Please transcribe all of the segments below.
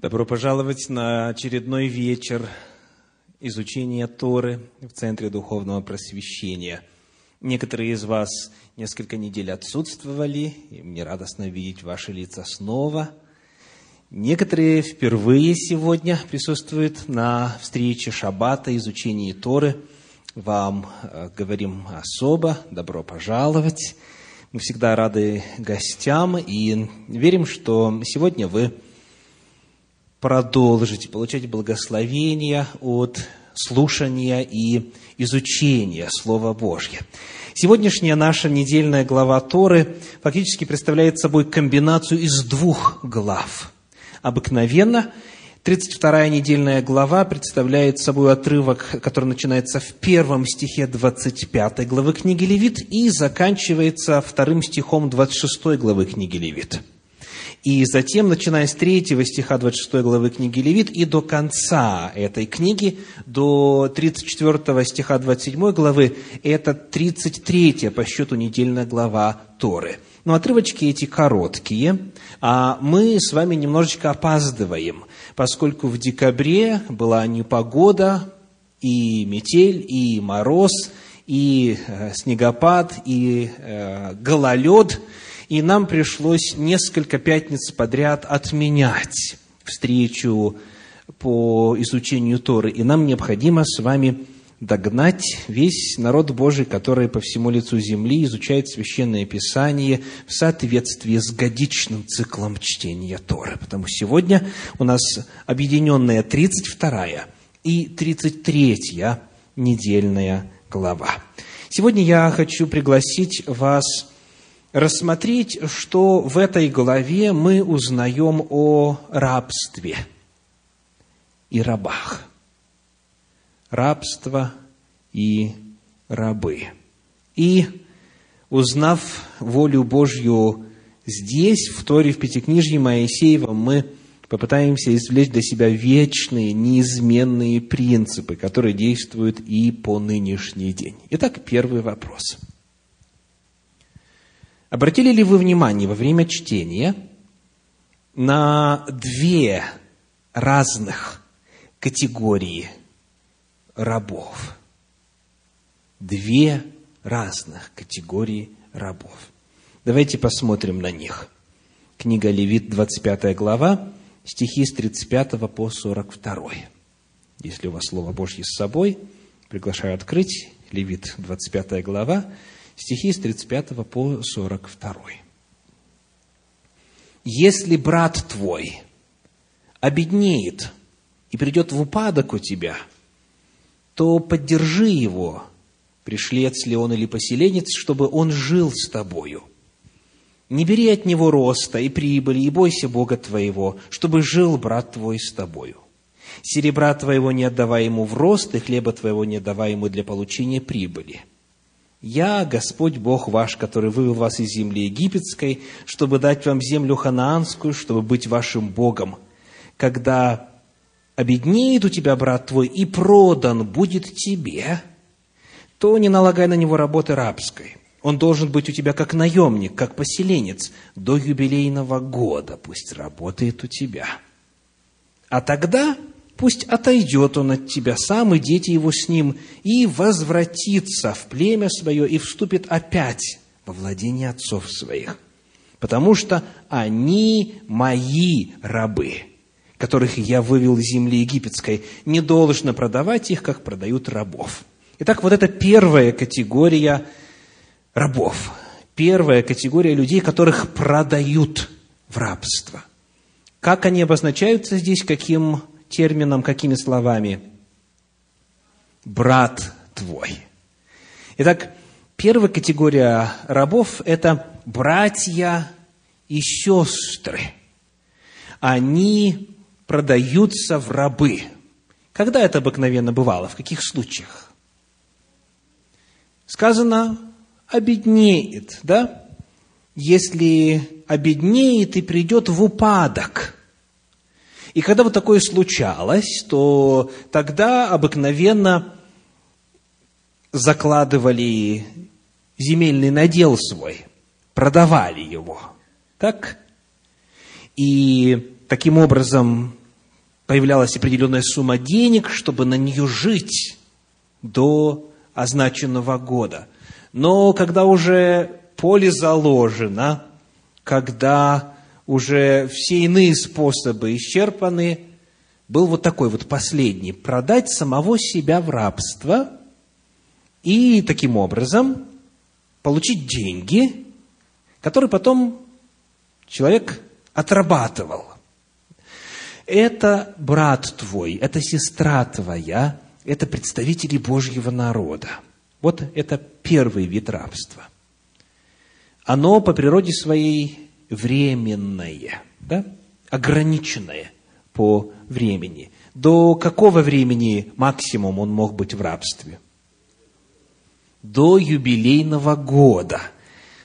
Добро пожаловать на очередной вечер изучения Торы в Центре Духовного Просвещения. Некоторые из вас несколько недель отсутствовали, и мне радостно видеть ваши лица снова. Некоторые впервые сегодня присутствуют на встрече Шаббата, изучении Торы. Вам э, говорим особо, добро пожаловать. Мы всегда рады гостям и верим, что сегодня вы продолжить получать благословения от слушания и изучения Слова Божьего. Сегодняшняя наша недельная глава Торы фактически представляет собой комбинацию из двух глав. Обыкновенно 32 недельная глава представляет собой отрывок, который начинается в первом стихе 25 главы книги Левит и заканчивается вторым стихом 26 главы книги Левит. И затем, начиная с третьего стиха 26 главы книги Левит и до конца этой книги, до 34 стиха 27 главы, это 33 по счету недельная глава Торы. Но отрывочки эти короткие, а мы с вами немножечко опаздываем, поскольку в декабре была непогода, и метель, и мороз, и э, снегопад, и э, гололед – и нам пришлось несколько пятниц подряд отменять встречу по изучению Торы. И нам необходимо с вами догнать весь народ Божий, который по всему лицу земли изучает Священное Писание в соответствии с годичным циклом чтения Торы. Потому сегодня у нас объединенная 32 и 33 недельная глава. Сегодня я хочу пригласить вас рассмотреть, что в этой главе мы узнаем о рабстве и рабах. Рабство и рабы. И, узнав волю Божью здесь, в Торе, в Пятикнижье Моисеева, мы попытаемся извлечь для себя вечные, неизменные принципы, которые действуют и по нынешний день. Итак, первый вопрос – Обратили ли вы внимание во время чтения на две разных категории рабов? Две разных категории рабов. Давайте посмотрим на них. Книга Левит, 25 глава, стихи с 35 по 42. Если у вас Слово Божье с собой, приглашаю открыть Левит, 25 глава, стихи с 35 по 42. «Если брат твой обеднеет и придет в упадок у тебя, то поддержи его, пришлец ли он или поселенец, чтобы он жил с тобою. Не бери от него роста и прибыли, и бойся Бога твоего, чтобы жил брат твой с тобою. Серебра твоего не отдавай ему в рост, и хлеба твоего не отдавай ему для получения прибыли. Я, Господь Бог ваш, который вывел вас из земли египетской, чтобы дать вам землю ханаанскую, чтобы быть вашим Богом. Когда обеднеет у тебя брат твой и продан будет тебе, то не налагай на него работы рабской. Он должен быть у тебя как наемник, как поселенец, до юбилейного года пусть работает у тебя. А тогда Пусть отойдет он от тебя сам, и дети его с ним, и возвратится в племя свое, и вступит опять во владение отцов своих. Потому что они мои рабы, которых я вывел из земли египетской. Не должно продавать их, как продают рабов. Итак, вот это первая категория рабов. Первая категория людей, которых продают в рабство. Как они обозначаются здесь, каким термином, какими словами? Брат твой. Итак, первая категория рабов – это братья и сестры. Они продаются в рабы. Когда это обыкновенно бывало? В каких случаях? Сказано, обеднеет, да? Если обеднеет и придет в упадок – и когда вот такое случалось, то тогда обыкновенно закладывали земельный надел свой, продавали его. Так? И таким образом появлялась определенная сумма денег, чтобы на нее жить до означенного года. Но когда уже поле заложено, когда уже все иные способы исчерпаны, был вот такой вот последний – продать самого себя в рабство и таким образом получить деньги, которые потом человек отрабатывал. Это брат твой, это сестра твоя, это представители Божьего народа. Вот это первый вид рабства. Оно по природе своей временное, да? ограниченное по времени. До какого времени максимум он мог быть в рабстве? До юбилейного года.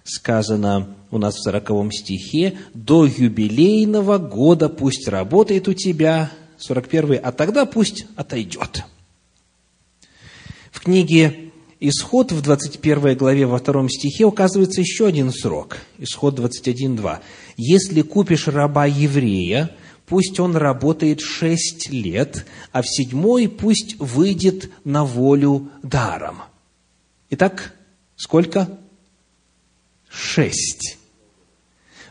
Сказано у нас в сороковом стихе, до юбилейного года пусть работает у тебя, 41 а тогда пусть отойдет. В книге Исход в 21 главе во втором стихе указывается еще один срок. Исход 21.2. «Если купишь раба еврея, пусть он работает шесть лет, а в седьмой пусть выйдет на волю даром». Итак, сколько? Шесть.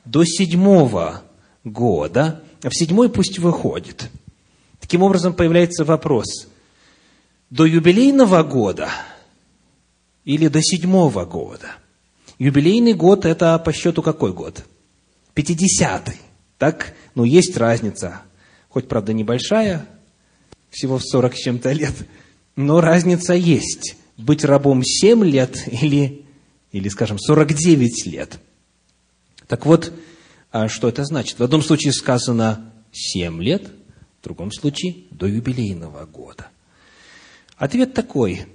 До седьмого года, а в седьмой пусть выходит. Таким образом, появляется вопрос. До юбилейного года или до седьмого года? Юбилейный год – это по счету какой год? Пятидесятый. Так? Ну, есть разница. Хоть, правда, небольшая, всего в сорок с чем-то лет, но разница есть быть рабом 7 лет или, или скажем, 49 лет. Так вот, а что это значит? В одном случае сказано 7 лет, в другом случае до юбилейного года. Ответ такой.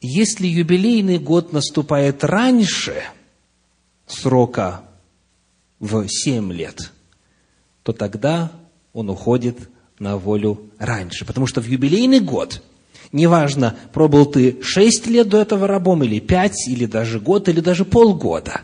Если юбилейный год наступает раньше срока в 7 лет, то тогда он уходит на волю раньше. Потому что в юбилейный год – Неважно, пробыл ты шесть лет до этого рабом, или пять, или даже год, или даже полгода.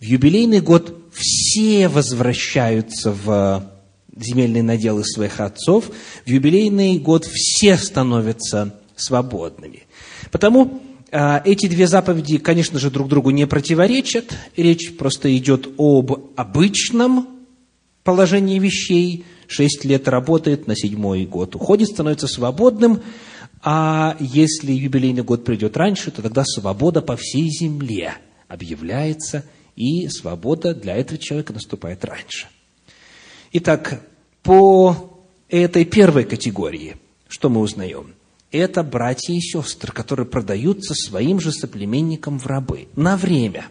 В юбилейный год все возвращаются в земельные наделы своих отцов. В юбилейный год все становятся свободными. Потому э, эти две заповеди, конечно же, друг другу не противоречат. Речь просто идет об обычном положении вещей. Шесть лет работает, на седьмой год уходит, становится свободным. А если юбилейный год придет раньше, то тогда свобода по всей земле объявляется, и свобода для этого человека наступает раньше. Итак, по этой первой категории, что мы узнаем? Это братья и сестры, которые продаются своим же соплеменникам в рабы на время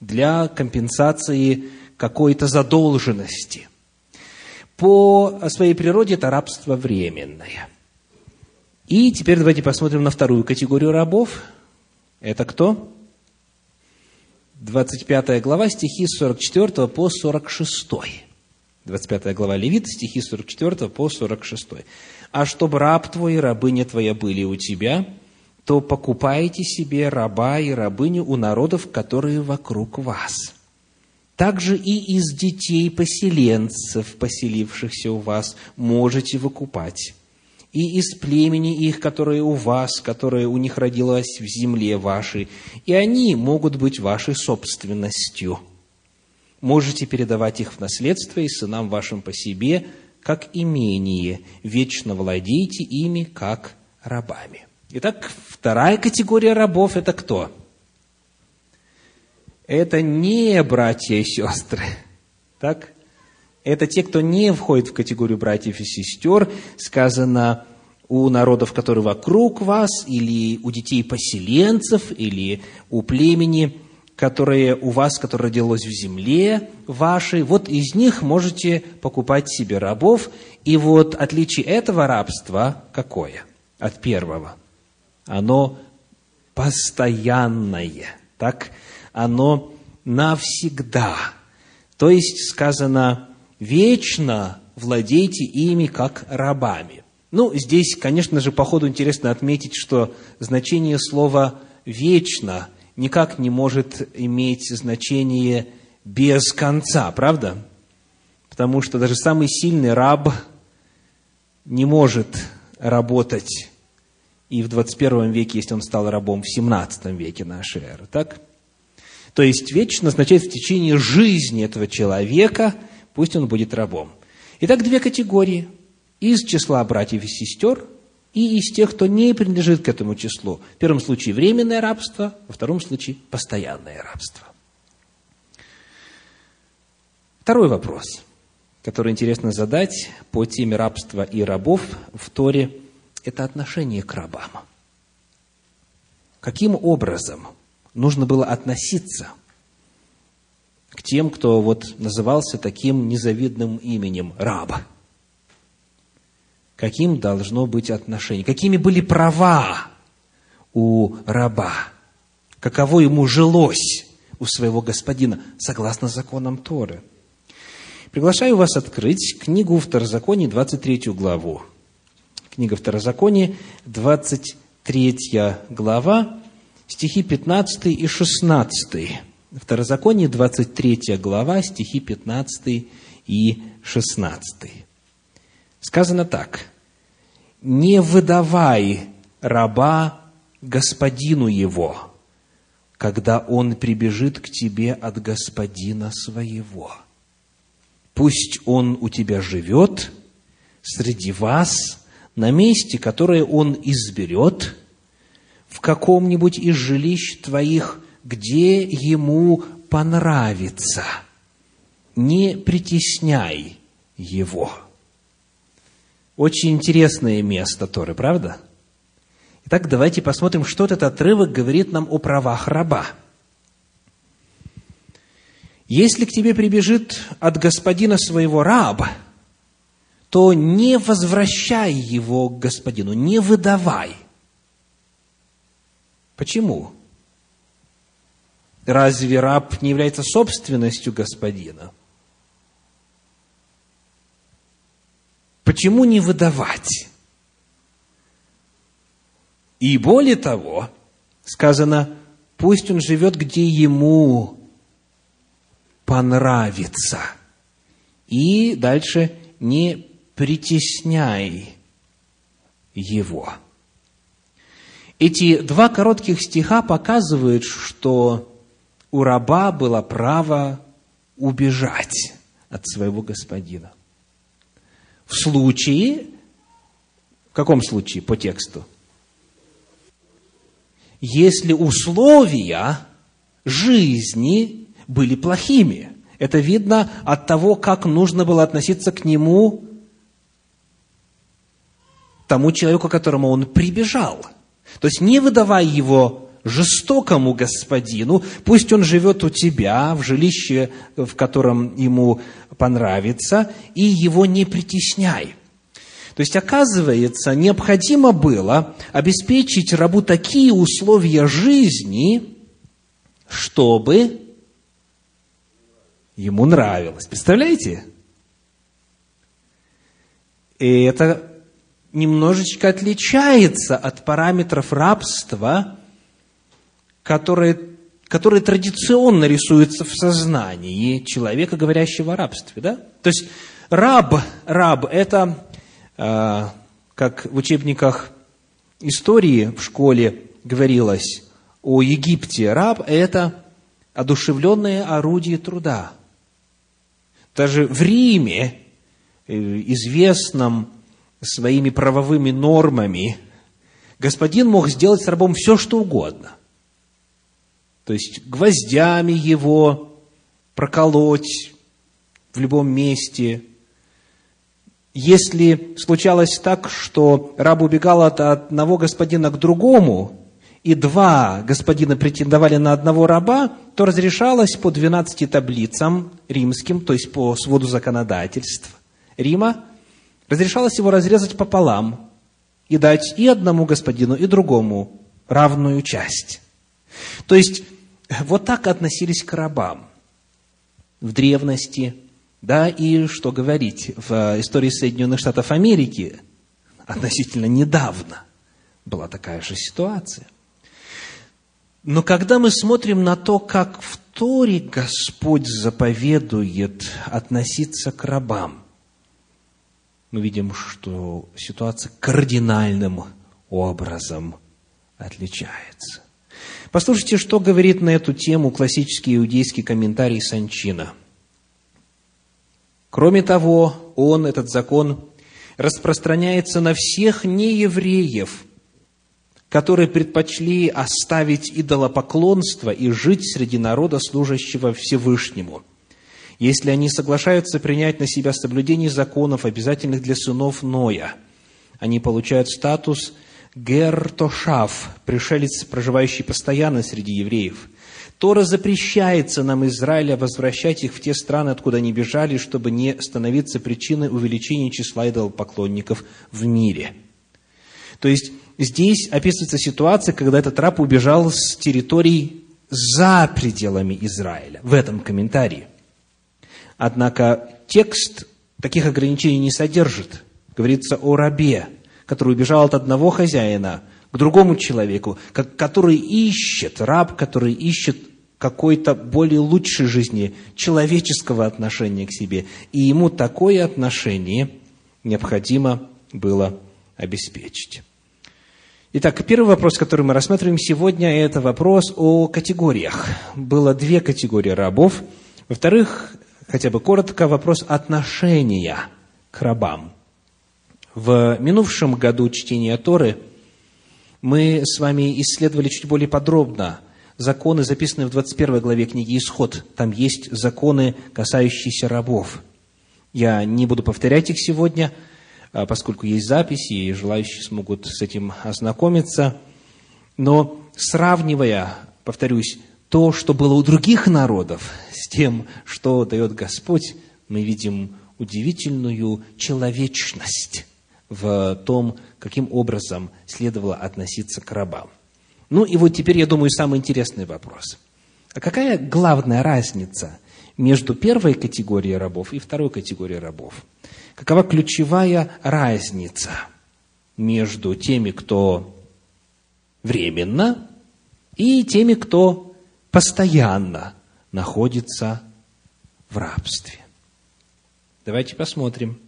для компенсации какой-то задолженности. По своей природе это рабство временное – и теперь давайте посмотрим на вторую категорию рабов. Это кто? 25 глава, стихи с 44 по 46. 25 глава Левит, стихи с 44 по 46. «А чтобы раб твой и рабыня твоя были у тебя, то покупайте себе раба и рабыню у народов, которые вокруг вас. Также и из детей поселенцев, поселившихся у вас, можете выкупать и из племени их, которое у вас, которое у них родилось в земле вашей, и они могут быть вашей собственностью. Можете передавать их в наследство и сынам вашим по себе, как имение, вечно владейте ими, как рабами. Итак, вторая категория рабов – это кто? Это не братья и сестры. Так? Это те, кто не входит в категорию братьев и сестер, сказано у народов, которые вокруг вас, или у детей поселенцев, или у племени, которое у вас, которое родилось в земле вашей. Вот из них можете покупать себе рабов. И вот отличие этого рабства какое от первого? Оно постоянное, так? Оно навсегда. То есть сказано вечно владейте ими как рабами. Ну, здесь, конечно же, по ходу интересно отметить, что значение слова «вечно» никак не может иметь значение без конца, правда? Потому что даже самый сильный раб не может работать и в 21 веке, если он стал рабом в 17 веке нашей эры, так? То есть вечно означает в течение жизни этого человека, пусть он будет рабом. Итак, две категории. Из числа братьев и сестер и из тех, кто не принадлежит к этому числу. В первом случае временное рабство, во втором случае постоянное рабство. Второй вопрос, который интересно задать по теме рабства и рабов в Торе, это отношение к рабам. Каким образом нужно было относиться к тем, кто вот назывался таким незавидным именем раба? Каким должно быть отношение? Какими были права у раба? Каково ему жилось у своего господина, согласно законам Торы? Приглашаю вас открыть книгу Второзакония, 23 главу. Книга Второзакония, 23 глава, стихи 15 и 16. Второзаконие, 23 глава, стихи 15 и 16. Сказано так. «Не выдавай раба господину его, когда он прибежит к тебе от господина своего. Пусть он у тебя живет среди вас на месте, которое он изберет, в каком-нибудь из жилищ твоих, где ему понравится. Не притесняй его. Очень интересное место Торы, правда? Итак, давайте посмотрим, что этот отрывок говорит нам о правах раба. Если к тебе прибежит от господина своего раба, то не возвращай его к господину, не выдавай. Почему? Разве раб не является собственностью господина? Почему не выдавать? И более того, сказано, пусть он живет, где ему понравится. И дальше не притесняй его. Эти два коротких стиха показывают, что у раба было право убежать от своего господина. В случае, в каком случае по тексту? Если условия жизни были плохими. Это видно от того, как нужно было относиться к нему тому человеку, к которому он прибежал. То есть не выдавай его жестокому господину, пусть он живет у тебя в жилище, в котором ему понравится, и его не притесняй. То есть, оказывается, необходимо было обеспечить рабу такие условия жизни, чтобы ему нравилось. Представляете? И это немножечко отличается от параметров рабства, которые, которые традиционно рисуются в сознании человека, говорящего о рабстве. Да? То есть раб, раб – это, э, как в учебниках истории в школе говорилось о Египте, раб – это одушевленное орудие труда. Даже в Риме, э, известном своими правовыми нормами, господин мог сделать с рабом все, что угодно. То есть гвоздями его проколоть в любом месте. Если случалось так, что раб убегал от одного господина к другому, и два господина претендовали на одного раба, то разрешалось по 12 таблицам римским, то есть по своду законодательств Рима, разрешалось его разрезать пополам и дать и одному господину, и другому равную часть. То есть, вот так относились к рабам в древности, да, и что говорить, в истории Соединенных Штатов Америки относительно недавно была такая же ситуация. Но когда мы смотрим на то, как в Торе Господь заповедует относиться к рабам, мы видим, что ситуация кардинальным образом отличается. Послушайте, что говорит на эту тему классический иудейский комментарий Санчина. Кроме того, он, этот закон, распространяется на всех неевреев, которые предпочли оставить идолопоклонство и жить среди народа, служащего Всевышнему. Если они соглашаются принять на себя соблюдение законов, обязательных для сынов Ноя, они получают статус Гертошав, пришелец, проживающий постоянно среди евреев. Тора запрещается нам, Израиля, возвращать их в те страны, откуда они бежали, чтобы не становиться причиной увеличения числа идолопоклонников в мире. То есть, здесь описывается ситуация, когда этот раб убежал с территорий за пределами Израиля, в этом комментарии. Однако текст таких ограничений не содержит. Говорится о рабе, который убежал от одного хозяина к другому человеку, который ищет, раб, который ищет какой-то более лучшей жизни, человеческого отношения к себе. И ему такое отношение необходимо было обеспечить. Итак, первый вопрос, который мы рассматриваем сегодня, это вопрос о категориях. Было две категории рабов. Во-вторых, хотя бы коротко, вопрос отношения к рабам. В минувшем году чтения Торы мы с вами исследовали чуть более подробно законы, записанные в 21 главе книги «Исход». Там есть законы, касающиеся рабов. Я не буду повторять их сегодня, а, поскольку есть записи, и желающие смогут с этим ознакомиться. Но сравнивая, повторюсь, то, что было у других народов, с тем, что дает Господь, мы видим удивительную человечность в том, каким образом следовало относиться к рабам. Ну и вот теперь, я думаю, самый интересный вопрос. А какая главная разница между первой категорией рабов и второй категорией рабов? Какова ключевая разница между теми, кто временно, и теми, кто постоянно находится в рабстве? Давайте посмотрим.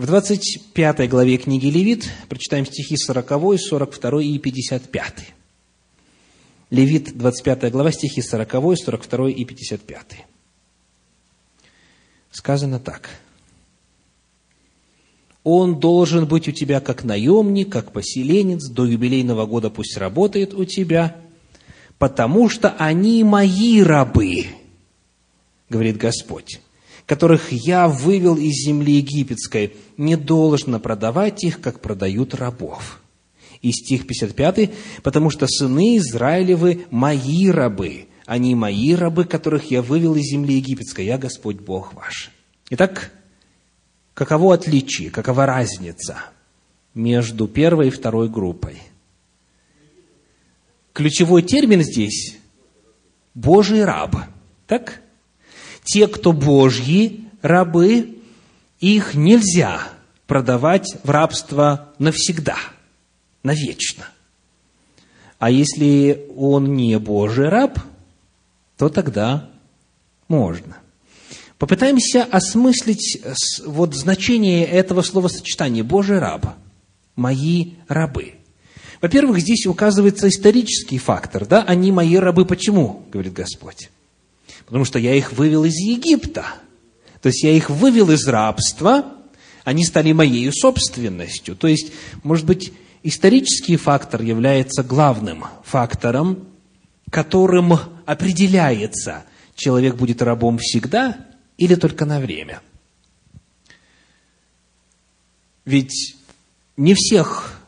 В 25 главе книги Левит прочитаем стихи 40, 42 и 55. Левит, 25 глава, стихи 40, 42 и 55. Сказано так. Он должен быть у тебя как наемник, как поселенец, до юбилейного года пусть работает у тебя, потому что они мои рабы, говорит Господь которых я вывел из земли египетской, не должно продавать их, как продают рабов. И стих 55, потому что сыны Израилевы мои рабы, они мои рабы, которых я вывел из земли египетской, я Господь Бог ваш. Итак, каково отличие, какова разница между первой и второй группой? Ключевой термин здесь – Божий раб. Так? Те, кто Божьи рабы, их нельзя продавать в рабство навсегда, навечно. А если он не Божий раб, то тогда можно. Попытаемся осмыслить вот значение этого словосочетания «Божий раб», «мои рабы». Во-первых, здесь указывается исторический фактор, да, они мои рабы, почему, говорит Господь? Потому что я их вывел из Египта. То есть я их вывел из рабства, они стали моей собственностью. То есть, может быть, исторический фактор является главным фактором, которым определяется, человек будет рабом всегда или только на время. Ведь не всех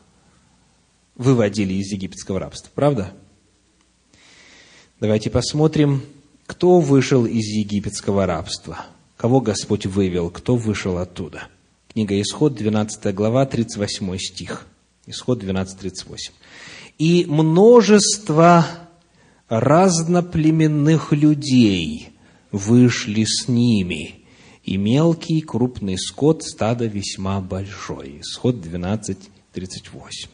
выводили из египетского рабства, правда? Давайте посмотрим кто вышел из египетского рабства? Кого Господь вывел? Кто вышел оттуда? Книга Исход, 12 глава, 38 стих. Исход 12, 38. «И множество разноплеменных людей вышли с ними, и мелкий крупный скот стада весьма большой». Исход 12, 38.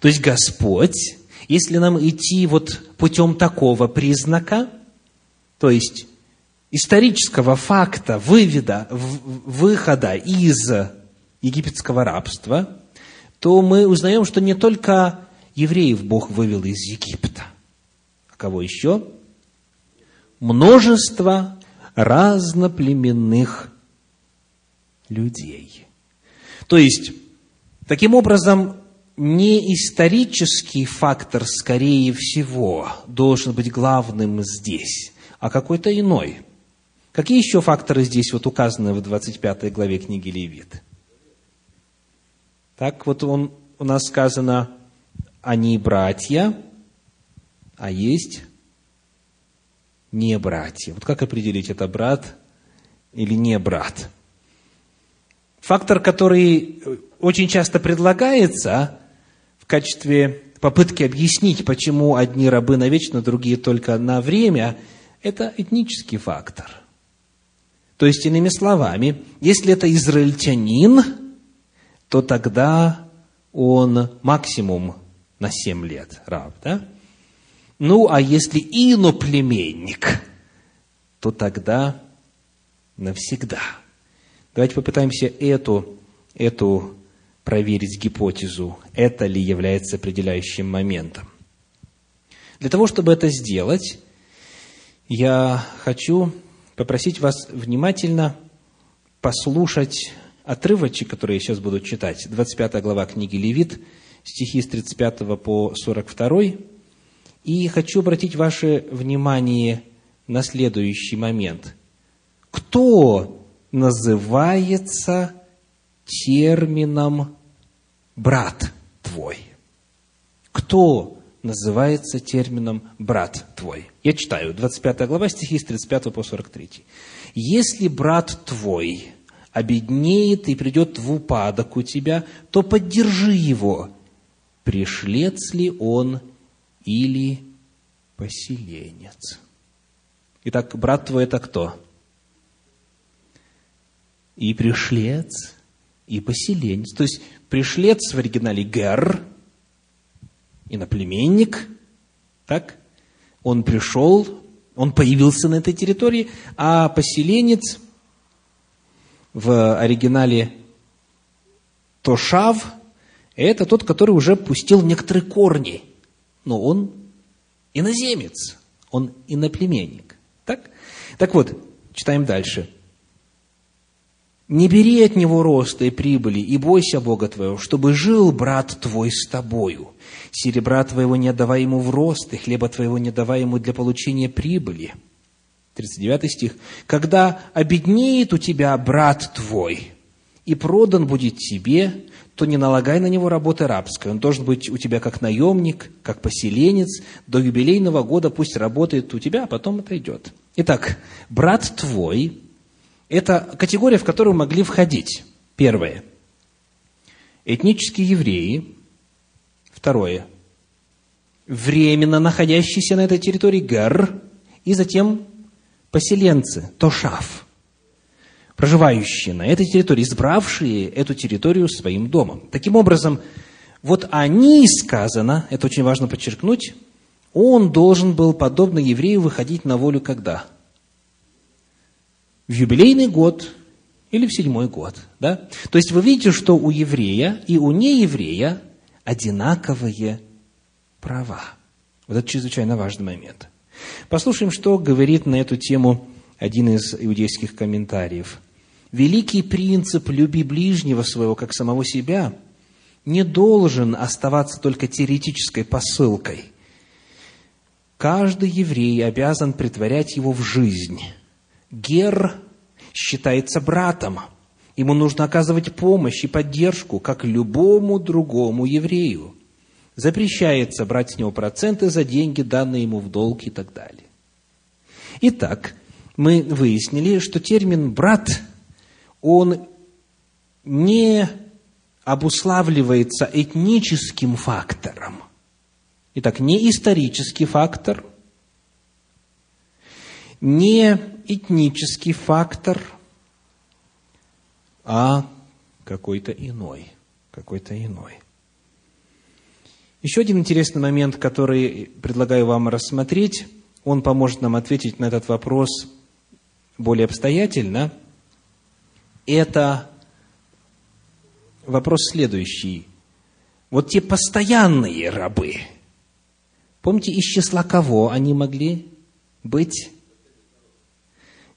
То есть Господь, если нам идти вот путем такого признака – то есть исторического факта вывода, выхода из египетского рабства, то мы узнаем, что не только евреев Бог вывел из Египта. А кого еще? Множество разноплеменных людей. То есть, таким образом, не исторический фактор, скорее всего, должен быть главным здесь, а какой-то иной. Какие еще факторы здесь вот указаны в 25 главе книги Левит? Так вот он, у нас сказано, они братья, а есть не братья. Вот как определить, это брат или не брат? Фактор, который очень часто предлагается в качестве попытки объяснить, почему одни рабы навечно, другие только на время, это этнический фактор. То есть, иными словами, если это израильтянин, то тогда он максимум на 7 лет раб, да? Ну, а если иноплеменник, то тогда навсегда. Давайте попытаемся эту, эту проверить гипотезу, это ли является определяющим моментом. Для того, чтобы это сделать, я хочу попросить вас внимательно послушать отрывочек, который я сейчас буду читать. 25 глава книги Левит, стихи с 35 по 42. И хочу обратить ваше внимание на следующий момент. Кто называется термином «брат твой». Кто называется термином «брат твой»? Я читаю, 25 глава, стихи с 35 по 43. «Если брат твой обеднеет и придет в упадок у тебя, то поддержи его, пришлец ли он или поселенец». Итак, брат твой – это кто? и пришлец, и поселенец. То есть пришлец в оригинале гер, иноплеменник, так? Он пришел, он появился на этой территории, а поселенец в оригинале Тошав – это тот, который уже пустил некоторые корни, но он иноземец, он иноплеменник. Так? Так вот, читаем дальше – не бери от него роста и прибыли, и бойся Бога твоего, чтобы жил брат твой с тобою. Серебра твоего не отдавай ему в рост, и хлеба твоего не давай ему для получения прибыли. 39 стих. Когда обеднеет у тебя брат твой, и продан будет тебе, то не налагай на него работы рабской. Он должен быть у тебя как наемник, как поселенец. До юбилейного года пусть работает у тебя, а потом отойдет. Итак, брат твой это категория, в которую могли входить. Первое. Этнические евреи. Второе. Временно находящиеся на этой территории гар. И затем поселенцы, тошав, проживающие на этой территории, избравшие эту территорию своим домом. Таким образом, вот они, сказано, это очень важно подчеркнуть, он должен был, подобно еврею, выходить на волю когда? В юбилейный год или в седьмой год. Да? То есть вы видите, что у еврея и у нееврея одинаковые права. Вот это чрезвычайно важный момент. Послушаем, что говорит на эту тему один из иудейских комментариев. Великий принцип «люби ближнего своего, как самого себя» не должен оставаться только теоретической посылкой. Каждый еврей обязан притворять его в жизнь – Гер считается братом. Ему нужно оказывать помощь и поддержку, как любому другому еврею. Запрещается брать с него проценты за деньги, данные ему в долг и так далее. Итак, мы выяснили, что термин «брат», он не обуславливается этническим фактором. Итак, не исторический фактор, не этнический фактор, а какой-то иной, какой-то иной. Еще один интересный момент, который предлагаю вам рассмотреть, он поможет нам ответить на этот вопрос более обстоятельно, это вопрос следующий. Вот те постоянные рабы, помните, из числа кого они могли быть?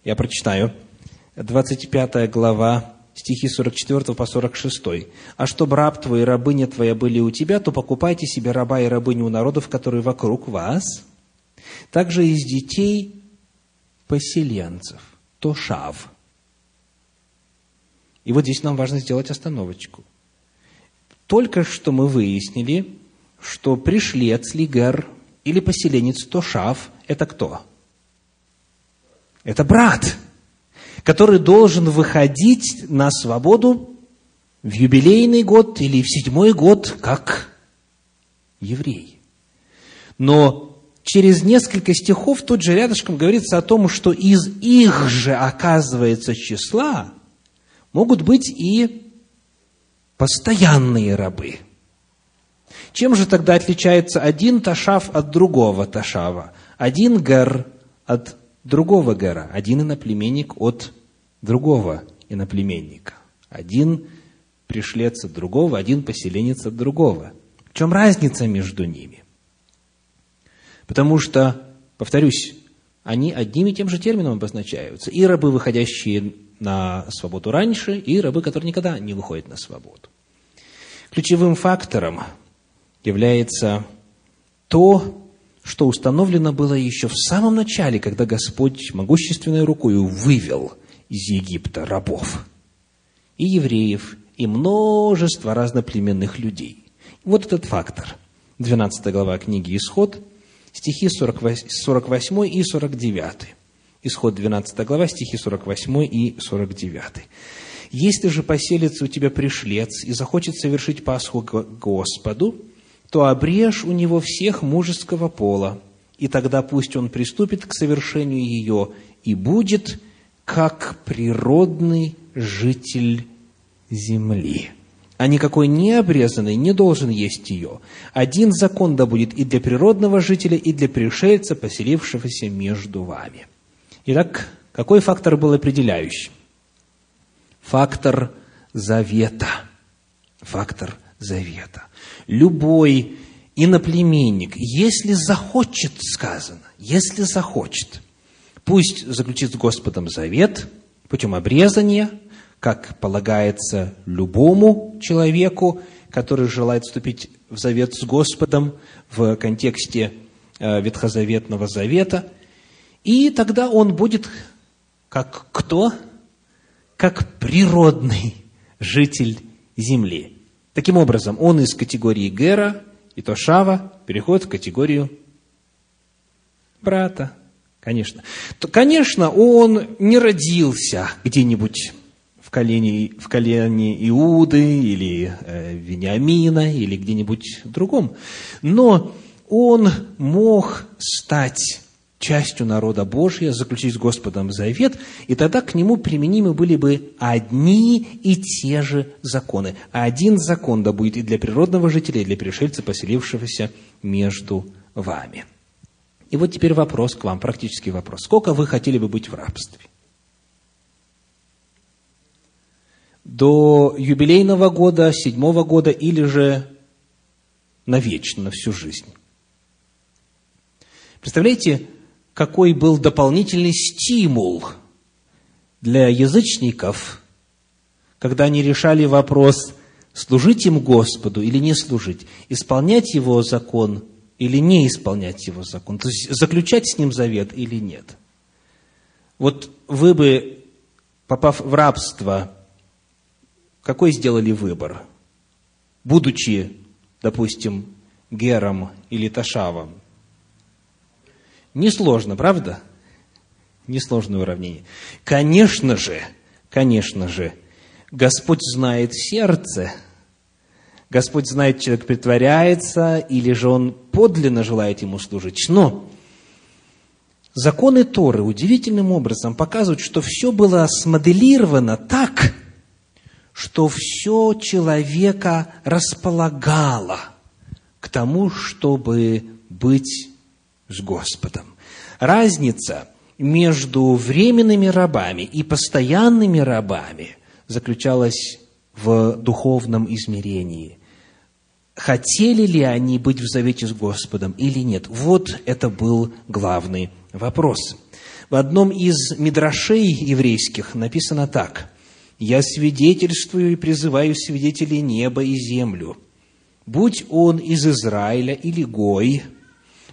Я прочитаю. 25 глава, стихи 44 по 46. «А чтобы раб твой и рабыня твоя были у тебя, то покупайте себе раба и рабыню у народов, которые вокруг вас, также из детей поселенцев, то шав». И вот здесь нам важно сделать остановочку. Только что мы выяснили, что пришлец, лигер или поселенец Тошав – это кто? Это брат, который должен выходить на свободу в юбилейный год или в седьмой год, как еврей. Но через несколько стихов тут же рядышком говорится о том, что из их же, оказывается, числа могут быть и постоянные рабы. Чем же тогда отличается один ташав от другого ташава? Один гер от другого гера, один иноплеменник от другого иноплеменника. Один пришлец от другого, один поселенец от другого. В чем разница между ними? Потому что, повторюсь, они одним и тем же термином обозначаются. И рабы, выходящие на свободу раньше, и рабы, которые никогда не выходят на свободу. Ключевым фактором является то, что установлено было еще в самом начале, когда Господь могущественной рукой вывел из Египта рабов и евреев, и множество разноплеменных людей. Вот этот фактор. 12 глава книги «Исход», стихи 48 и 49. Исход 12 глава, стихи 48 и 49. «Если же поселится у тебя пришлец и захочет совершить Пасху Господу, то обрежь у него всех мужеского пола, и тогда пусть он приступит к совершению ее и будет как природный житель земли. А никакой необрезанный не должен есть ее. Один закон да будет и для природного жителя, и для пришельца, поселившегося между вами». Итак, какой фактор был определяющим? Фактор завета. Фактор завета. Любой иноплеменник, если захочет, сказано, если захочет, пусть заключит с Господом завет путем обрезания, как полагается любому человеку, который желает вступить в завет с Господом в контексте э, Ветхозаветного завета – и тогда он будет как кто? Как природный житель земли. Таким образом, он из категории Гера и Тошава переходит в категорию брата. Конечно. То, конечно, он не родился где-нибудь в колене, в колене Иуды или э, Вениамина или где-нибудь другом. Но он мог стать частью народа Божия, заключить с Господом завет, и тогда к нему применимы были бы одни и те же законы. Один закон да будет и для природного жителя, и для пришельца, поселившегося между вами. И вот теперь вопрос к вам, практический вопрос. Сколько вы хотели бы быть в рабстве? До юбилейного года, седьмого года или же навечно, на всю жизнь? Представляете, какой был дополнительный стимул для язычников, когда они решали вопрос, служить им Господу или не служить, исполнять Его закон или не исполнять Его закон, то есть заключать с Ним завет или нет. Вот вы бы, попав в рабство, какой сделали выбор? Будучи, допустим, Гером или Ташавом – Несложно, правда? Несложное уравнение. Конечно же, конечно же, Господь знает сердце. Господь знает, человек притворяется, или же он подлинно желает ему служить. Но законы Торы удивительным образом показывают, что все было смоделировано так, что все человека располагало к тому, чтобы быть с Господом. Разница между временными рабами и постоянными рабами заключалась в духовном измерении. Хотели ли они быть в завете с Господом или нет? Вот это был главный вопрос. В одном из мидрашей еврейских написано так. «Я свидетельствую и призываю свидетелей неба и землю. Будь он из Израиля или Гой,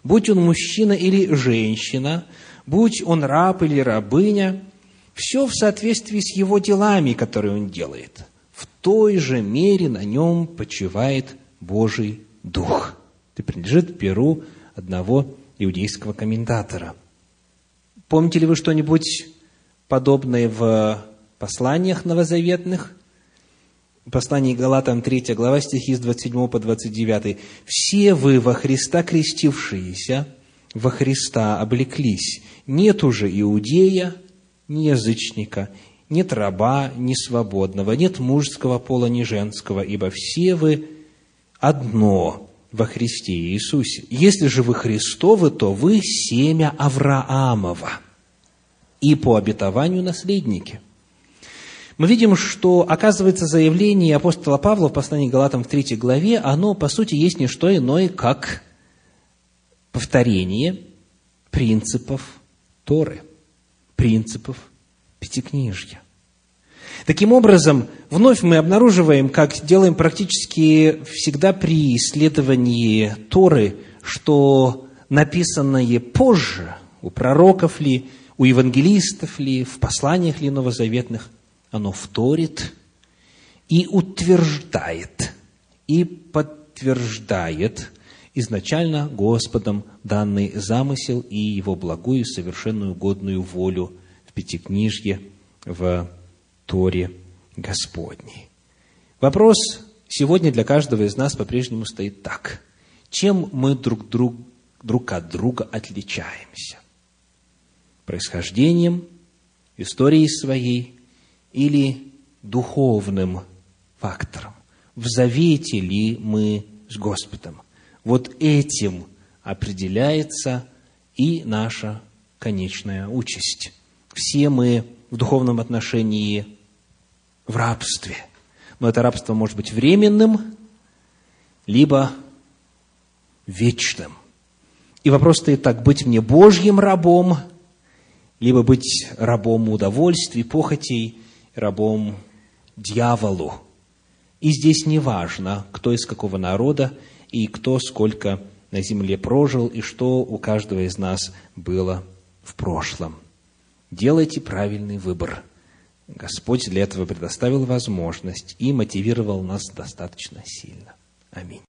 будь он мужчина или женщина, будь он раб или рабыня, все в соответствии с его делами, которые он делает. В той же мере на нем почивает Божий Дух». Это принадлежит перу одного иудейского комментатора – Помните ли вы что-нибудь подобное в посланиях новозаветных? Послание Галатам 3 глава, стихи с 27 по 29. «Все вы во Христа крестившиеся, во Христа облеклись. Нет уже иудея, ни язычника, нет раба, ни свободного, нет мужского пола, ни женского, ибо все вы одно во Христе Иисусе. Если же вы Христовы, то вы семя Авраамова и по обетованию наследники. Мы видим, что, оказывается, заявление апостола Павла в послании к Галатам в третьей главе, оно, по сути, есть не что иное, как повторение принципов Торы, принципов Пятикнижья. Таким образом, вновь мы обнаруживаем, как делаем практически всегда при исследовании Торы, что написанное позже, у пророков ли, у евангелистов ли, в посланиях ли новозаветных, оно вторит и утверждает, и подтверждает изначально Господом данный замысел и его благую, совершенную, годную волю в Пятикнижье, в Торе Господней. Вопрос сегодня для каждого из нас по-прежнему стоит так. Чем мы друг, друг, друг от друга отличаемся? Происхождением, историей своей или духовным фактором? В завете ли мы с Господом? Вот этим определяется и наша конечная участь. Все мы в духовном отношении в рабстве. Но это рабство может быть временным, либо вечным. И вопрос стоит так, быть мне Божьим рабом, либо быть рабом удовольствий, похотей, рабом дьяволу. И здесь не важно, кто из какого народа и кто сколько на земле прожил, и что у каждого из нас было в прошлом. Делайте правильный выбор – Господь для этого предоставил возможность и мотивировал нас достаточно сильно. Аминь.